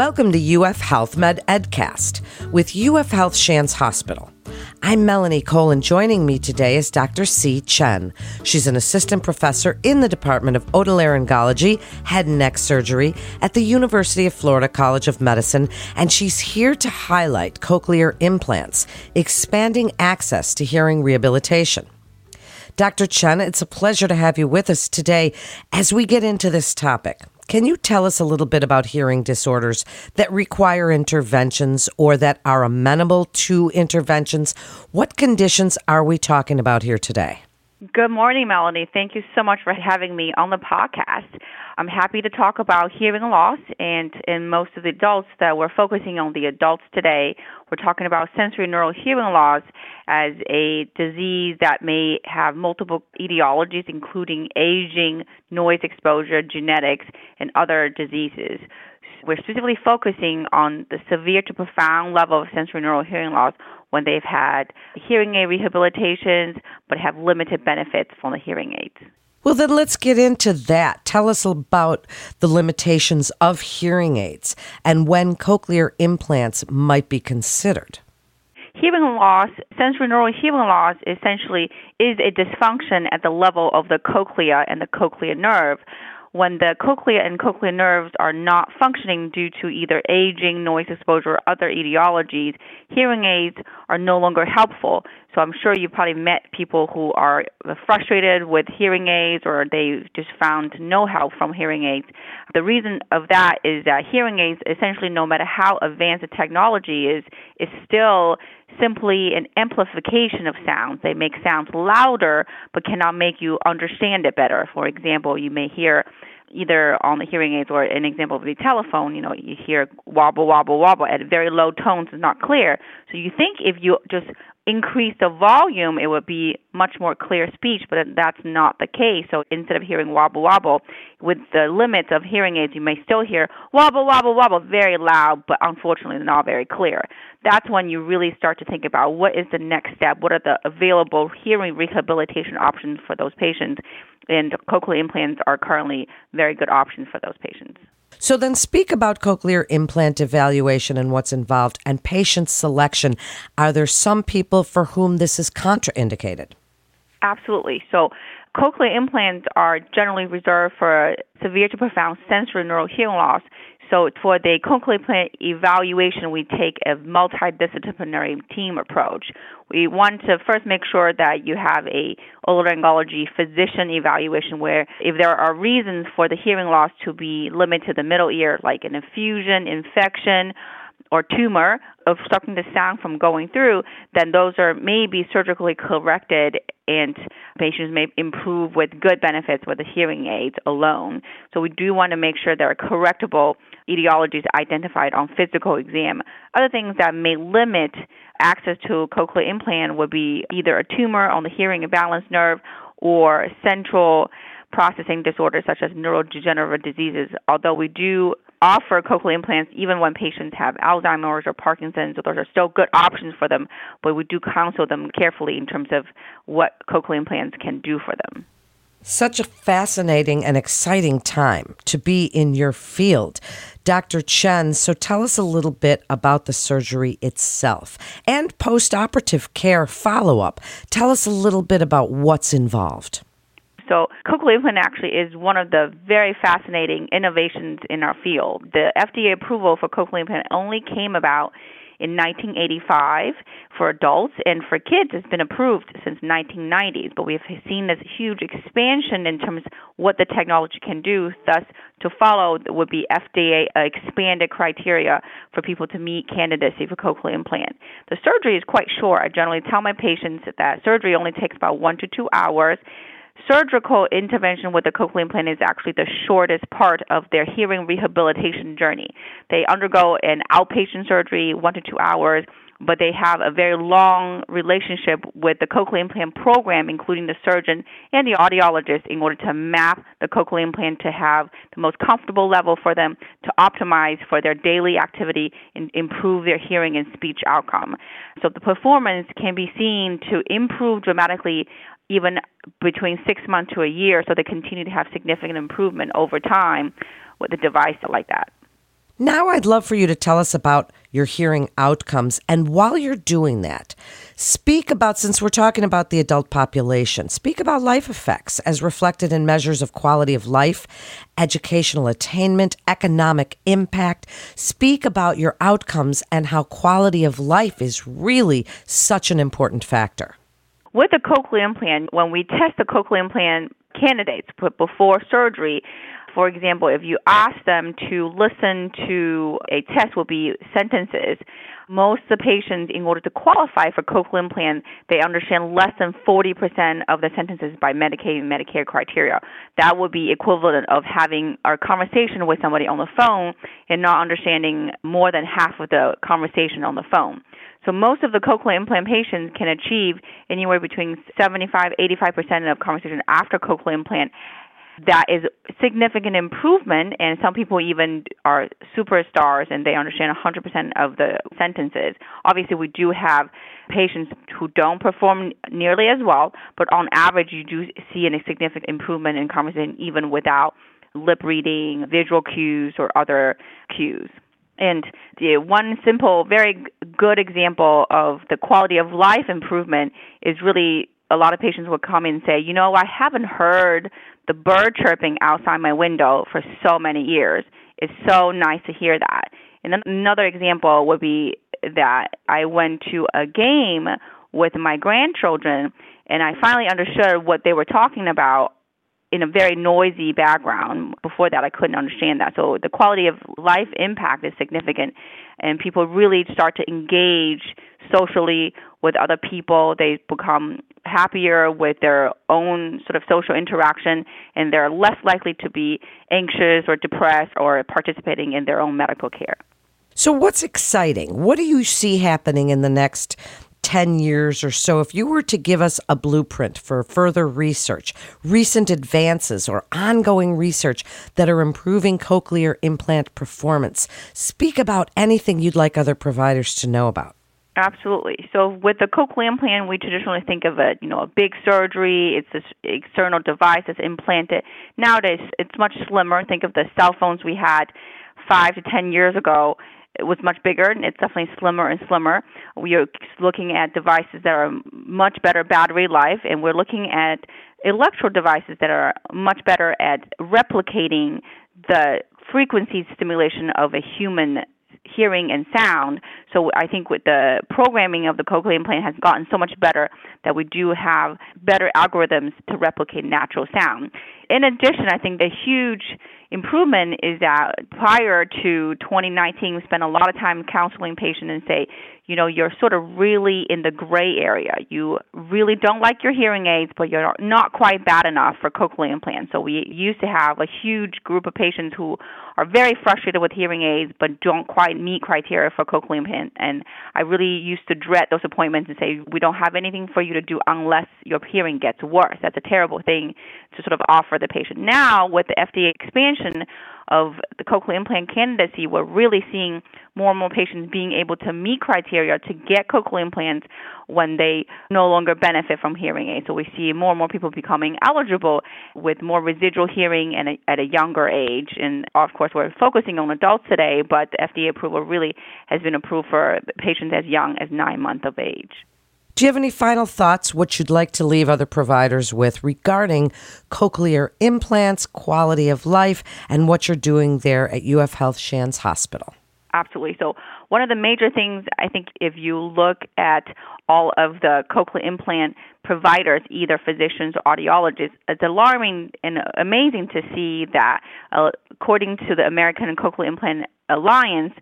Welcome to UF Health Med Edcast with UF Health Shands Hospital. I'm Melanie Cole, and joining me today is Dr. C. Chen. She's an assistant professor in the Department of Otolaryngology, Head and Neck Surgery at the University of Florida College of Medicine, and she's here to highlight cochlear implants, expanding access to hearing rehabilitation. Dr. Chen, it's a pleasure to have you with us today as we get into this topic. Can you tell us a little bit about hearing disorders that require interventions or that are amenable to interventions? What conditions are we talking about here today? Good morning, Melanie. Thank you so much for having me on the podcast. I'm happy to talk about hearing loss, and in most of the adults that we're focusing on the adults today, we're talking about sensory neural hearing loss as a disease that may have multiple etiologies, including aging, noise exposure, genetics, and other diseases. We're specifically focusing on the severe to profound level of sensory neural hearing loss when they've had hearing aid rehabilitations but have limited benefits from the hearing aids. Well, then let's get into that. Tell us about the limitations of hearing aids and when cochlear implants might be considered. Hearing loss, sensory neural hearing loss, essentially is a dysfunction at the level of the cochlea and the cochlear nerve when the cochlea and cochlear nerves are not functioning due to either aging, noise exposure, or other etiologies, hearing aids are no longer helpful. So I'm sure you've probably met people who are frustrated with hearing aids or they just found no help from hearing aids. The reason of that is that hearing aids, essentially, no matter how advanced the technology is, is still simply an amplification of sounds. They make sounds louder but cannot make you understand it better. For example, you may hear either on the hearing aids or an example of the telephone, you know, you hear wobble, wobble, wobble at very low tones is not clear. So you think if you just increase the volume, it would be much more clear speech, but that's not the case. So instead of hearing wobble, wobble, with the limits of hearing aids, you may still hear wobble, wobble, wobble very loud, but unfortunately not very clear. That's when you really start to think about what is the next step, what are the available hearing rehabilitation options for those patients and cochlear implants are currently very good options for those patients. So then speak about cochlear implant evaluation and what's involved and patient selection. Are there some people for whom this is contraindicated? Absolutely. So cochlear implants are generally reserved for severe to profound sensory neural hearing loss so for the cochlear implant evaluation, we take a multidisciplinary team approach. We want to first make sure that you have a otolaryngology physician evaluation where if there are reasons for the hearing loss to be limited to the middle ear, like an effusion, infection, or tumor obstructing the sound from going through, then those are maybe surgically corrected and patients may improve with good benefits with the hearing aids alone. So we do want to make sure there are correctable etiologies identified on physical exam. Other things that may limit access to cochlear implant would be either a tumor on the hearing and balance nerve or central processing disorders such as neurodegenerative diseases. Although we do offer cochlear implants even when patients have Alzheimer's or Parkinson's, so those are still good options for them, but we do counsel them carefully in terms of what cochlear implants can do for them. Such a fascinating and exciting time to be in your field. Dr. Chen, so tell us a little bit about the surgery itself and post operative care follow up. Tell us a little bit about what's involved. So, cochlear implant actually is one of the very fascinating innovations in our field. The FDA approval for cochlear implant only came about in 1985 for adults, and for kids, it's been approved since 1990s. But we've seen this huge expansion in terms of what the technology can do. Thus, to follow would be FDA expanded criteria for people to meet candidacy for cochlear implant. The surgery is quite short. I generally tell my patients that surgery only takes about one to two hours surgical intervention with the cochlear implant is actually the shortest part of their hearing rehabilitation journey. They undergo an outpatient surgery, one to two hours, but they have a very long relationship with the cochlear implant program, including the surgeon and the audiologist, in order to map the cochlear implant to have the most comfortable level for them to optimize for their daily activity and improve their hearing and speech outcome. So the performance can be seen to improve dramatically even between six months to a year, so they continue to have significant improvement over time with a device like that. Now, I'd love for you to tell us about your hearing outcomes. And while you're doing that, speak about, since we're talking about the adult population, speak about life effects as reflected in measures of quality of life, educational attainment, economic impact. Speak about your outcomes and how quality of life is really such an important factor. With the cochlear implant, when we test the cochlear implant candidates before surgery, for example, if you ask them to listen to a test will be sentences, most of the patients, in order to qualify for cochlear implant, they understand less than 40% of the sentences by Medicaid and Medicare criteria. That would be equivalent of having a conversation with somebody on the phone and not understanding more than half of the conversation on the phone. So most of the cochlear implant patients can achieve anywhere between 75 85% of conversation after cochlear implant that is significant improvement and some people even are superstars and they understand 100% of the sentences. Obviously we do have patients who don't perform nearly as well but on average you do see a significant improvement in conversation even without lip reading visual cues or other cues. And the one simple very good example of the quality of life improvement is really a lot of patients would come in and say, you know, I haven't heard the bird chirping outside my window for so many years. It's so nice to hear that. And then another example would be that I went to a game with my grandchildren and I finally understood what they were talking about in a very noisy background. Before that, I couldn't understand that. So the quality of life impact is significant, and people really start to engage socially with other people. They become happier with their own sort of social interaction, and they're less likely to be anxious or depressed or participating in their own medical care. So, what's exciting? What do you see happening in the next 10 years or so, if you were to give us a blueprint for further research, recent advances, or ongoing research that are improving cochlear implant performance, speak about anything you'd like other providers to know about. Absolutely. So with the cochlear implant, we traditionally think of it, you know, a big surgery. It's this external device that's implanted. Nowadays, it's much slimmer. Think of the cell phones we had five to ten years ago. It was much bigger, and it's definitely slimmer and slimmer. We are looking at devices that are much better battery life, and we're looking at electrode devices that are much better at replicating the frequency stimulation of a human hearing and sound. So I think with the programming of the cochlear implant has gotten so much better that we do have better algorithms to replicate natural sound. In addition, I think the huge improvement is that prior to 2019, we spent a lot of time counseling patients and say, you know, you're sort of really in the gray area. You really don't like your hearing aids, but you're not quite bad enough for cochlear implants. So we used to have a huge group of patients who are very frustrated with hearing aids, but don't quite meet criteria for cochlear implant. And I really used to dread those appointments and say, we don't have anything for you to do unless your hearing gets worse. That's a terrible thing to sort of offer the patient. Now, with the FDA expansion of the cochlear implant candidacy, we're really seeing more and more patients being able to meet criteria to get cochlear implants when they no longer benefit from hearing aids. So we see more and more people becoming eligible with more residual hearing and at a younger age. And of course, we're focusing on adults today, but the FDA approval really has been approved for patients as young as nine months of age. Do you have any final thoughts, what you'd like to leave other providers with regarding cochlear implants, quality of life, and what you're doing there at UF Health Shands Hospital? Absolutely. So, one of the major things I think if you look at all of the cochlear implant providers, either physicians or audiologists, it's alarming and amazing to see that, uh, according to the American Cochlear Implant Alliance,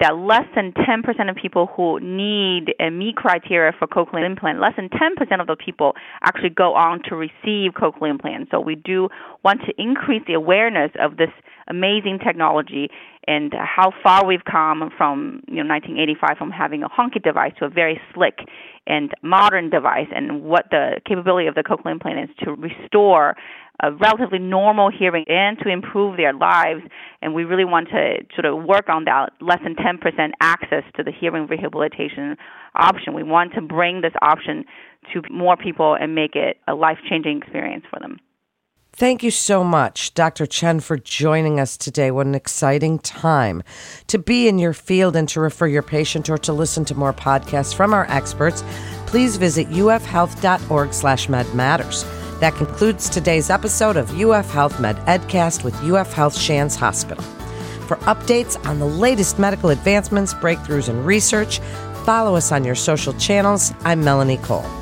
that less than 10% of people who need and meet criteria for cochlear implant, less than 10% of the people actually go on to receive cochlear implants. So we do want to increase the awareness of this amazing technology and how far we've come from you know 1985 from having a honky device to a very slick and modern device and what the capability of the cochlear implant is to restore a relatively normal hearing and to improve their lives. And we really want to sort of work on that less than 10% access to the hearing rehabilitation option. We want to bring this option to more people and make it a life changing experience for them. Thank you so much, Dr. Chen, for joining us today. What an exciting time to be in your field and to refer your patient or to listen to more podcasts from our experts. Please visit ufhealth.org slash medmatters. That concludes today's episode of UF Health Med Edcast with UF Health Shands Hospital. For updates on the latest medical advancements, breakthroughs, and research, follow us on your social channels. I'm Melanie Cole.